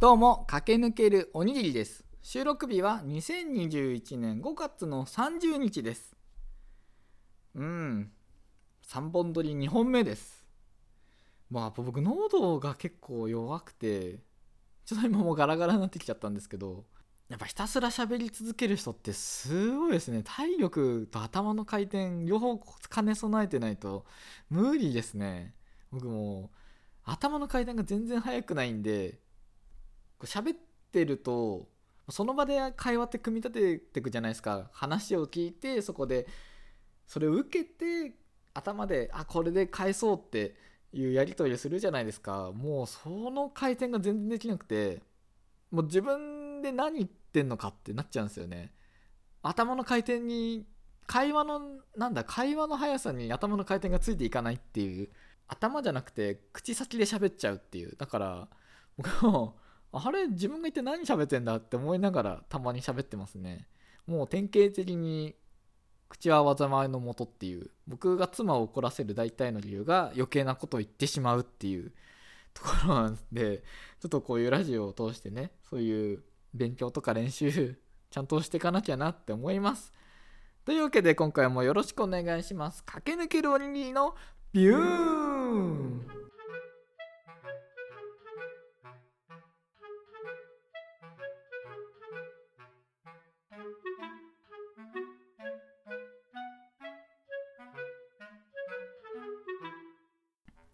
どうも駆け抜けるおにぎりです。収録日は2021年5月の30日です。うん。3本撮り2本目です。まあ僕喉が結構弱くてちょっと今もうガラガラになってきちゃったんですけどやっぱひたすら喋り続ける人ってすごいですね。体力と頭の回転両方兼ね備えてないと無理ですね。僕も頭の回転が全然速くないんでこう喋ってるとその場で会話って組み立てていくじゃないですか。話を聞いてそこでそれを受けて頭であこれで返そうっていうやり取りをするじゃないですか。もうその回転が全然できなくてもう自分で何言ってんのかってなっちゃうんですよね。頭の回転に会話のなんだ会話の速さに頭の回転がついていかないっていう頭じゃなくて口先で喋っちゃうっていう。だから僕もあれ自分が一体何喋ってんだって思いながらたまに喋ってますね。もう典型的に口は災いのもとっていう。僕が妻を怒らせる大体の理由が余計なことを言ってしまうっていうところなんでちょっとこういうラジオを通してねそういう勉強とか練習ちゃんとしていかなきゃなって思います。というわけで今回もよろしくお願いします。駆け抜けるおにぎりのビューン。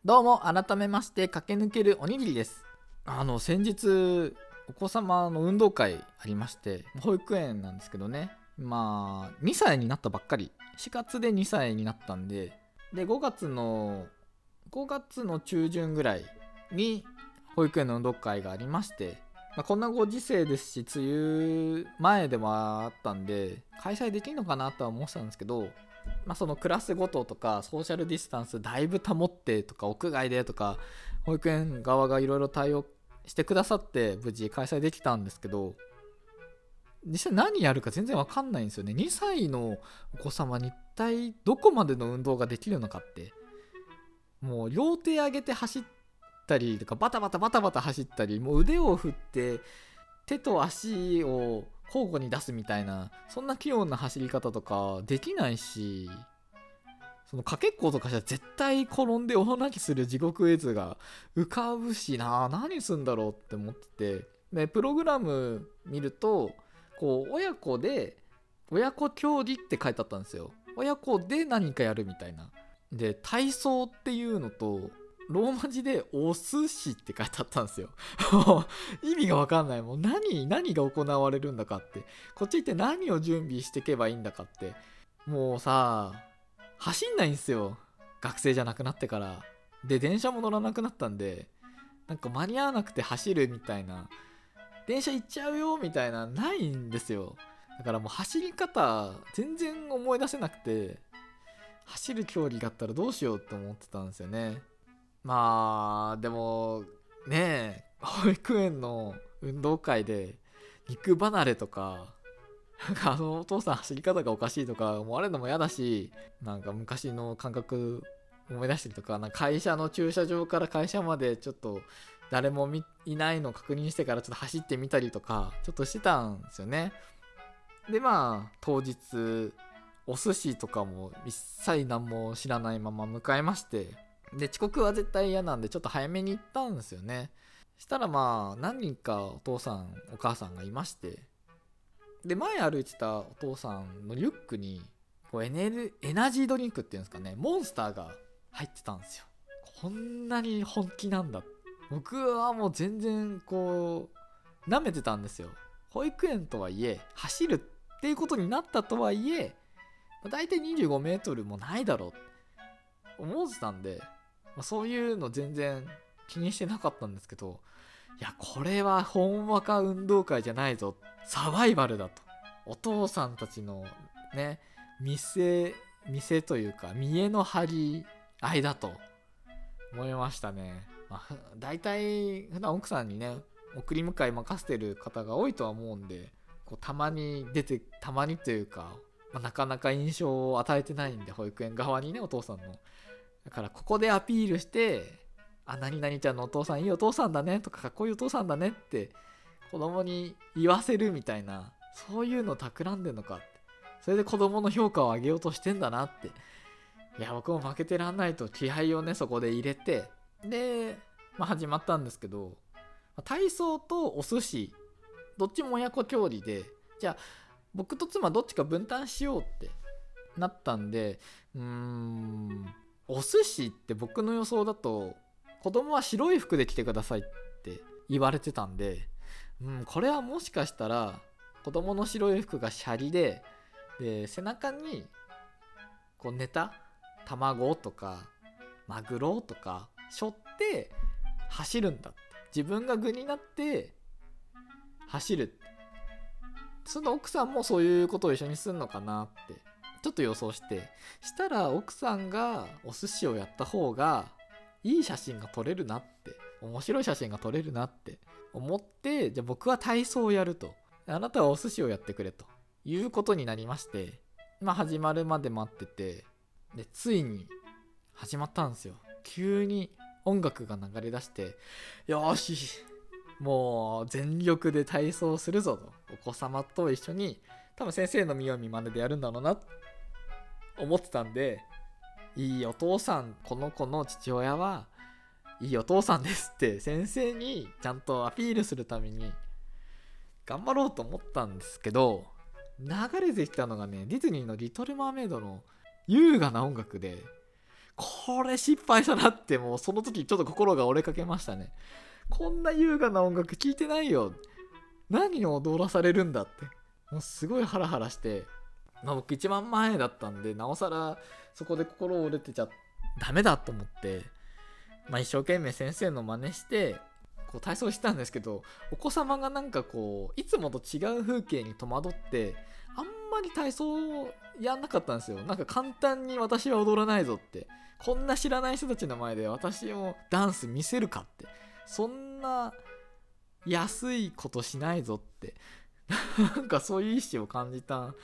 どうも改めまして駆け抜けるおにぎりです。あの先日お子様の運動会ありまして保育園なんですけどね。まあ2歳になったばっかり。4月で2歳になったんでで5月の5月の中旬ぐらいに保育園の運動会がありましてまあ、こんなご時世ですし梅雨前ではあったんで開催できるのかなとは思ってたんですけどまあ、そのクラスごととかソーシャルディスタンスだいぶ保ってとか屋外でとか保育園側がいろいろ対応してくださって無事開催できたんですけど実際何やるか全然わかんないんですよね。2歳のお子様に一体どこまでの運動ができるのかって。もう両手上げて走ったりとかバタバタバタバタ走ったりもう腕を振って手と足を交互に出すみたいなそんな器用な走り方とかできないしそのかけっことかじゃ絶対転んで大泣きする地獄絵図が浮かぶしな何すんだろうって思ってて。でプログラム見るとこう親子で親子競技って書いてあったんですよ。親子で何かやるみたいな。で体操っていうのとローマ字でお寿司って書いてあったんですよ 意味がわかんない。もう何、何が行われるんだかって。こっち行って何を準備していけばいいんだかって。もうさ、走んないんですよ。学生じゃなくなってから。で、電車も乗らなくなったんで、なんか間に合わなくて走るみたいな。電車行っちゃうよみたいな、ないんですよ。だからもう走り方、全然思い出せなくて、走る距離だったらどうしようって思ってたんですよね。まあでもねえ保育園の運動会で肉離れとかなんかあのお父さん走り方がおかしいとか思われるのも嫌だしなんか昔の感覚思い出したりとかな会社の駐車場から会社までちょっと誰もいないの確認してからちょっと走ってみたりとかちょっとしてたんですよね。でまあ当日お寿司とかも一切何も知らないまま迎えましてで遅刻は絶対嫌なんでちょっと早めに行ったんですよね。したらまあ何人かお父さんお母さんがいまして。で前歩いてたお父さんのリュックにこうエネルエナジードリンクっていうんですかねモンスターが入ってたんですよ。こんなに本気なんだ僕はもう全然こう舐めてたんですよ。保育園とはいえ走るっていうことになったとはいえ大体25メートルもないだろう思ってたんでまあ、そういうの全然気にしてなかったんですけどいやこれはほんわか運動会じゃないぞ。サバイバルだと。お父さんたちのね店店というか見栄の張り合いだと。思いましたね、まあ、大体普段奥さんにね送り迎え任せてる方が多いとは思うんでこうたまに出てたまにというか、まあ、なかなか印象を与えてないんで保育園側にねお父さんのだからここでアピールしてあ何々ちゃんのお父さんいいお父さんだねとかかっこいいお父さんだねって子供に言わせるみたいなそういうの企んでんのかって。それで子供の評価を上げようとしてんだなって。いや僕も負けてらんないと気合をねそこで入れて。で、まあ、始まったんですけど体操とお寿司どっちも親子調理でじゃあ僕と妻どっちか分担しようってなったんでうーんお寿司って僕の予想だと子供は白い服で来てくださいって言われてたんで、うん、これはもしかしたら子供の白い服がシャリでで背中にこうネタ卵とかマグロとか背負って走るんだって。自分が具になって走るその奥さんもそういうことを一緒にするのかなってちょっと予想してしたら奥さんがお寿司をやった方がいい写真が撮れるなって面白い写真が撮れるなって思ってじゃあ僕は体操をやると。あなたはお寿司をやってくれと。いうことになりましてまあ始まるまで待っててでついに始まったんですよ。急に音楽が流れ出してよしもう全力で体操するぞと。お子様と一緒に多分先生の見よう見まねでやるんだろうなっ思ってたんでいいお父さんこの子の父親はいいお父さんですって先生にちゃんとアピールするために頑張ろうと思ったんですけど流れてきたのがねディズニーの「リトル・マーメイド」の優雅な音楽でこれ失敗したなってもうその時ちょっと心が折れかけましたねこんな優雅な音楽聴いてないよ。何を踊らされるんだってもうすごいハラハラしてまあ、僕一番前だったんでなおさらそこで心折れてちゃダメだと思って、まあ、一生懸命先生の真似してこう体操したんですけどお子様がなんかこういつもと違う風景に戸惑ってあんまり体操やんなかったんですよ。なんか簡単に私は踊らないぞって。こんな知らない人たちの前で私もダンス見せるかって。そんな安いことしないぞって。なんかそういう意思を感じた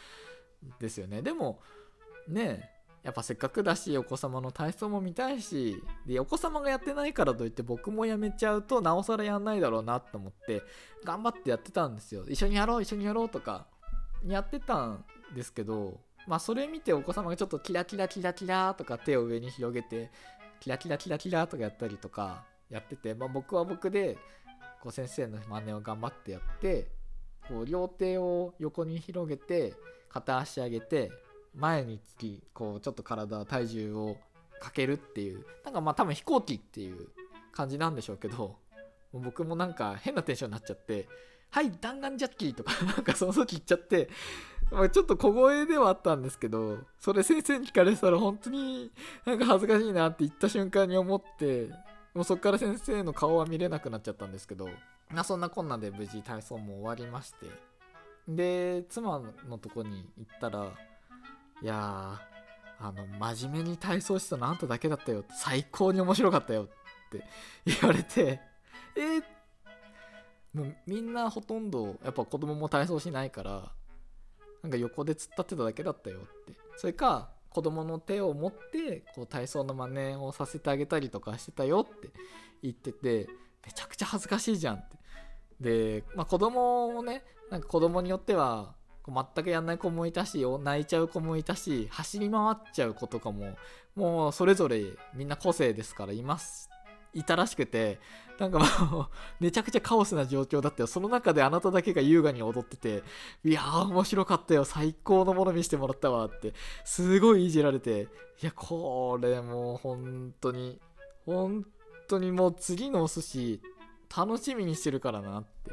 ですよね。でもねやっぱせっかくだしお子様の体操も見たいしでお子様がやってないからといって僕もやめちゃうとなおさらやんないだろうなと思って頑張ってやってたんですよ。一緒にやろう一緒にやろうとかやってたんですけどまあそれ見てお子様がちょっとキラキラキラキラとか手を上に広げてキラキラキラキラとかやったりとかやってて、まあ、僕は僕でこう先生の真似を頑張ってやってこう両手を横に広げて片足上げて前につきこうちょっと体体重をかけるっていうなんかまあ多分飛行機っていう感じなんでしょうけど僕もなんか変なテンションになっちゃって「はい弾丸ジャッキー」とか なんかその時言っちゃって、ま、ちょっと小声ではあったんですけどそれ先生に聞かれてたら本当になんか恥ずかしいなって言った瞬間に思ってもうそっから先生の顔は見れなくなっちゃったんですけど、まあ、そんなこんなで無事体操も終わりましてで妻のとこに行ったらいやあの真面目に体操してたのあんただけだったよ最高に面白かったよって言われてえー、もうみんなほとんどやっぱ子供も体操しないからなんか横で突っ立ってただけだったよって。それか子供の手を持ってこう体操の真似をさせてあげたりとかしてたよって言っててめちゃくちゃ恥ずかしいじゃんで、まあ、子供もねなんか子供によっては全くやんない子もいたし泣いちゃう子もいたし走り回っちゃう子とかももうそれぞれみんな個性ですからいますいたらしくてなんかもう めちゃくちゃカオスな状況だったよ。その中であなただけが優雅に踊ってていやー面白かったよ。最高のもの見せてもらったわってすごいいじられていやこれもう本当に本当にもう次のお寿司楽しみにしてるからなって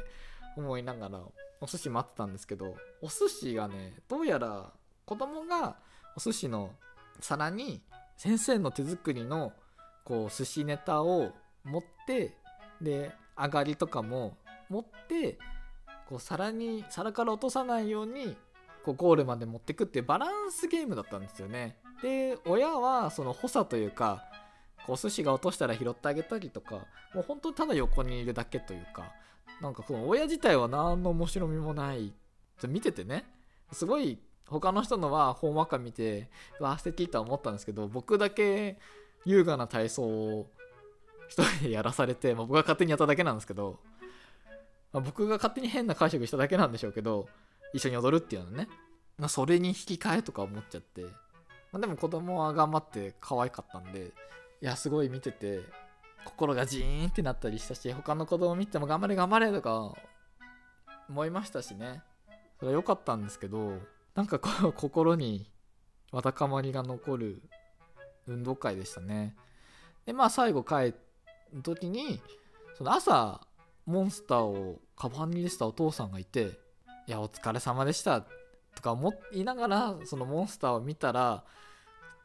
思いながらお寿司待ってたんですけどお寿司がねどうやら子供がお寿司の皿に先生の手作りのこう寿司ネタを持ってで上がりとかも持ってこう皿に皿から落とさないようにこうゴールまで持ってくっていうバランスゲームだったんですよね。で親はその補佐というかこう寿司が落としたら拾ってあげたりとかもう本当にただ横にいるだけというかなんかこの親自体は何の面白みもない見ててねすごい他の人のはほんわか見てわあ素敵とは思ったんですけど僕だけ優雅な体操を一人でやらされて、まあ、僕が勝手にやっただけなんですけど、まあ、僕が勝手に変な解釈しただけなんでしょうけど一緒に踊るっていうのね、まあ、それに引き換えとか思っちゃって、まあ、でも子供は頑張って可愛かったんでいやすごい見てて心がジーンってなったりしたし他の子供見ても頑張れ頑張れとか思いましたしね。それは良かったんですけどなんかこう 心にわだかまりが残る運動会でしたね。でまあ最後帰る時にその朝モンスターをカバンに入れてたお父さんがいて「いやお疲れ様でした」とか思いながらそのモンスターを見たら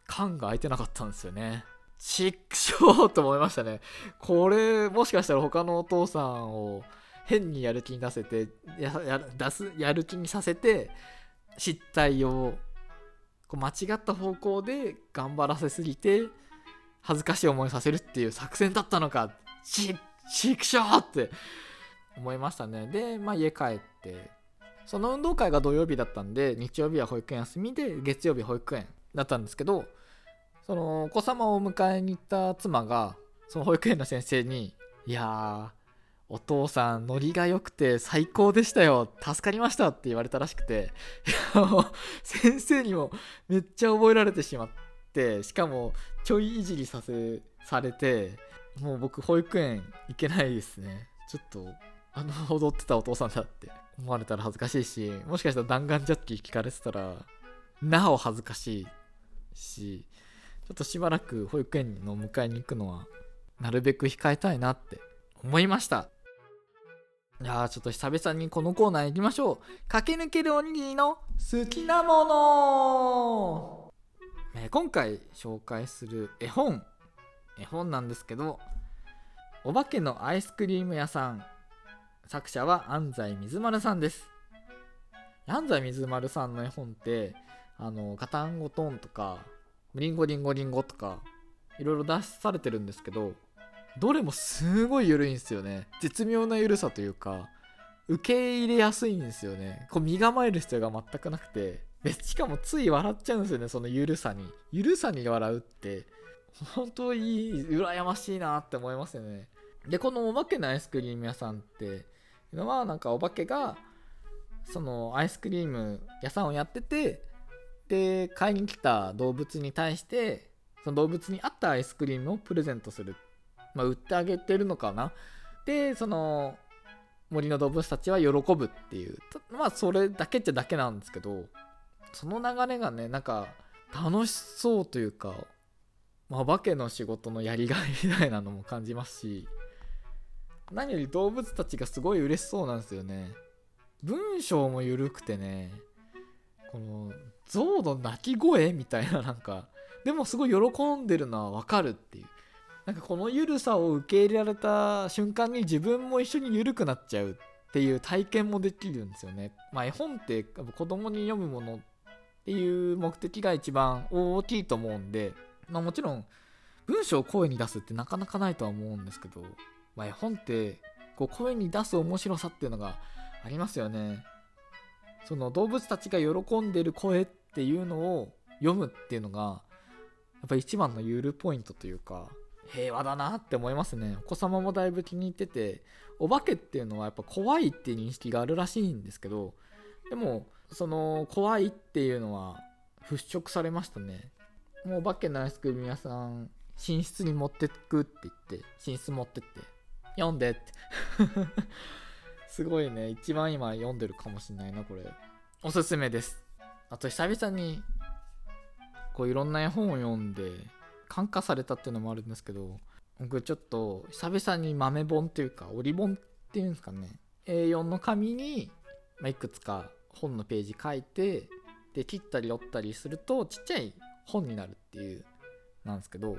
缶が開いてなかったんですよね。ちっくしょうと思いましたね。これ、もしかしたら他のお父さんを変にやる気に出せて、やや出すやる気にさせて、失態をこう間違った方向で頑張らせすぎて、恥ずかしい思いさせるっていう作戦だったのか、ちちくしょうって思いましたね。で、まあ家帰って、その運動会が土曜日だったんで、日曜日は保育園休みで、月曜日保育園だったんですけど、そのお子様を迎えに行った妻がその保育園の先生に「いやお父さんノリが良くて最高でしたよ助かりました」って言われたらしくて 先生にもめっちゃ覚えられてしまってしかもちょいいじりさせされてもう僕保育園行けないですね。ちょっとあの踊ってたお父さんだって思われたら恥ずかしいしもしかしたら弾丸ジャッキ聞かれてたらなお恥ずかしいしちょっとしばらく保育園の迎えに行くのはなるべく控えたいなって思いました。いやーちょっと久々にこのコーナー行きましょう。駆け抜けるおにぎりの好きなもの、えー、今回紹介する絵本。絵本なんですけどお化けのアイスクリーム屋さん。作者は安西水丸さんです。安西水丸さんの絵本ってあのガタンゴトンとかリンゴリンゴリンゴとかいろいろ出されてるんですけどどれもすごい緩いんですよね。絶妙な緩さというか受け入れやすいんですよね。こう身構える必要が全くなくてでしかもつい笑っちゃうんですよねその緩さに。緩さに笑うって本当いい羨ましいなって思いますよね。でこのお化けのアイスクリーム屋さんっていうのはなんかお化けがそのアイスクリーム屋さんをやっててで買いに来た動物に対してその動物に合ったアイスクリームをプレゼントする、まあ、売ってあげてるのかな。でその森の動物たちは喜ぶっていう。まあそれだけっちゃだけなんですけどその流れがねなんか楽しそうというか、まあ、お化けの仕事のやりがいみたいなのも感じますし何より動物たちがすごい嬉しそうなんですよね。文章も緩くてねこの象の鳴き声みたいななんかでもすごい喜んでるのはわかるっていうなんかこの緩さを受け入れられた瞬間に自分も一緒に緩くなっちゃうっていう体験もできるんですよね。まあ絵本って子供に読むものっていう目的が一番大きいと思うんで、まあもちろん文章を声に出すってなかなかないとは思うんですけど、まあ絵本ってこう声に出す面白さっていうのがありますよね。その動物たちが喜んでる声っていうのを読むっていうのがやっぱ一番のゆるポイントというか平和だなって思いますね。お子様もだいぶ気に入っててお化けっていうのはやっぱ怖いっていう認識があるらしいんですけどでもその怖いっていうのは払拭されましたね。もうお化けのアイスクリーム屋さん寝室に持ってくって言って寝室持ってって読んでって。すごいね。一番今読んでるかもしんないなこれ。おすすめです。あと久々にこういろんな絵本を読んで感化されたっていうのもあるんですけど僕ちょっと久々に豆本っていうか折り本っていうんですかね。A4 の紙に、まあ、いくつか本のページ書いてで切ったり折ったりするとちっちゃい本になるっていうなんですけど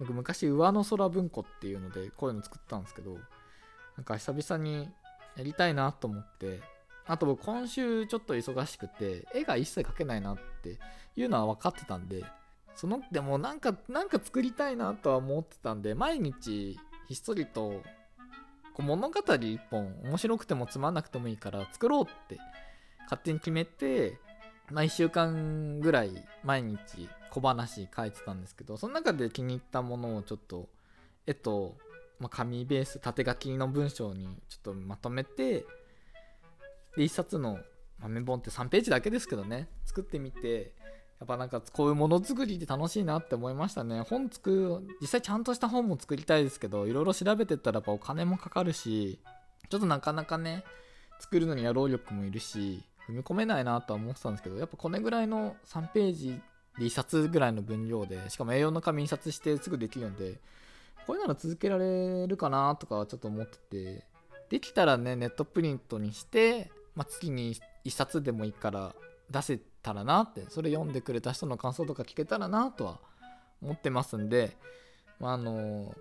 僕昔上の空文庫っていうのでこういうの作ったんですけどなんか久々にやりたいなと思って。あと僕今週ちょっと忙しくて絵が一切描けないなっていうのは分かってたんでそのでもなんかなんか作りたいなとは思ってたんで毎日ひっそりとこう物語一本面白くてもつまんなくてもいいから作ろうって勝手に決めてまあ1週間ぐらい毎日小話書いてたんですけどその中で気に入ったものをちょっと絵と、まあ、紙ベース縦書きの文章にちょっとまとめてで1冊の豆本って3ページだけですけどね作ってみてやっぱなんかこういうものづくりって楽しいなって思いましたね。本作る実際ちゃんとした本も作りたいですけどいろいろ調べてったらやっぱお金もかかるしちょっとなかなかね作るのには労力もいるし踏み込めないなとは思ってたんですけどやっぱこれぐらいの3ページで1冊ぐらいの分量でしかも A4 の紙印刷してすぐできるんでこれなら続けられるかなとかちょっと思ってて。できたらねネットプリントにして、まあ、月に1冊でもいいから出せたらなって。それ読んでくれた人の感想とか聞けたらなとは思ってますんで、まあ、あの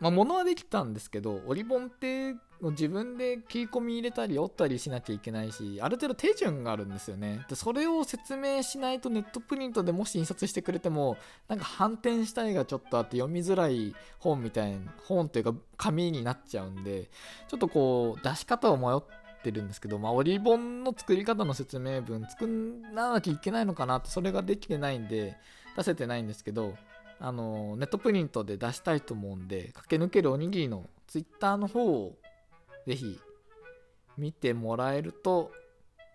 まあ、物はできたんですけど、オリボンって自分で切り込み入れたり折ったりしなきゃいけないし、ある程度手順があるんですよね。で、それを説明しないとネットプリントでもし印刷してくれても、なんか反転したいがちょっとあって読みづらい本みたいな、本というか紙になっちゃうんで、ちょっとこう出し方を迷ってるんですけど、まあ、オリボンの作り方の説明文作らなきゃいけないのかなって、それができてないんで、出せてないんですけど、あのネットプリントで出したいと思うんで駆け抜けるおにぎりのツイッターの方をぜひ見てもらえると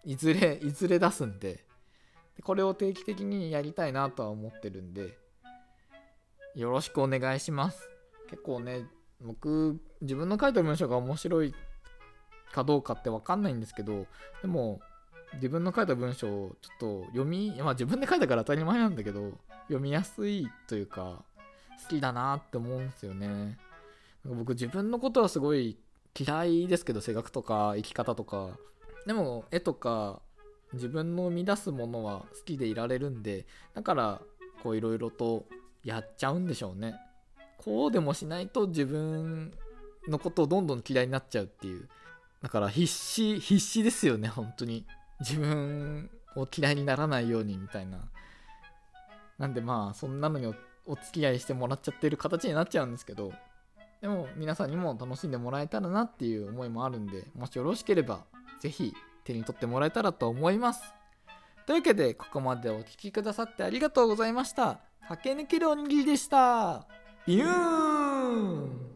いずれ いずれ出すんでこれを定期的にやりたいなとは思ってるんでよろしくお願いします。結構ね僕自分の書いた文章が面白いかどうかって分かんないんですけどでも自分の書いた文章をちょっと読みまあ自分で書いたから当たり前なんだけど読みやすいというか好きだなって思うんですよね。僕自分のことはすごい嫌いですけど性格とか生き方とか。でも絵とか自分の生み出すものは好きでいられるんでだからこういろいろとやっちゃうんでしょうね。こうでもしないと自分のことをどんどん嫌いになっちゃうっていう。だから必死必死ですよね本当に。自分を嫌いにならないようにみたいな。なんでまあそんなのにお付き合いしてもらっちゃってる形になっちゃうんですけどでも皆さんにも楽しんでもらえたらなっていう思いもあるんでもしよろしければ是非手に取ってもらえたらと思います。というわけでここまでお聴きくださってありがとうございました。駆け抜けるおにぎりでした。ビューン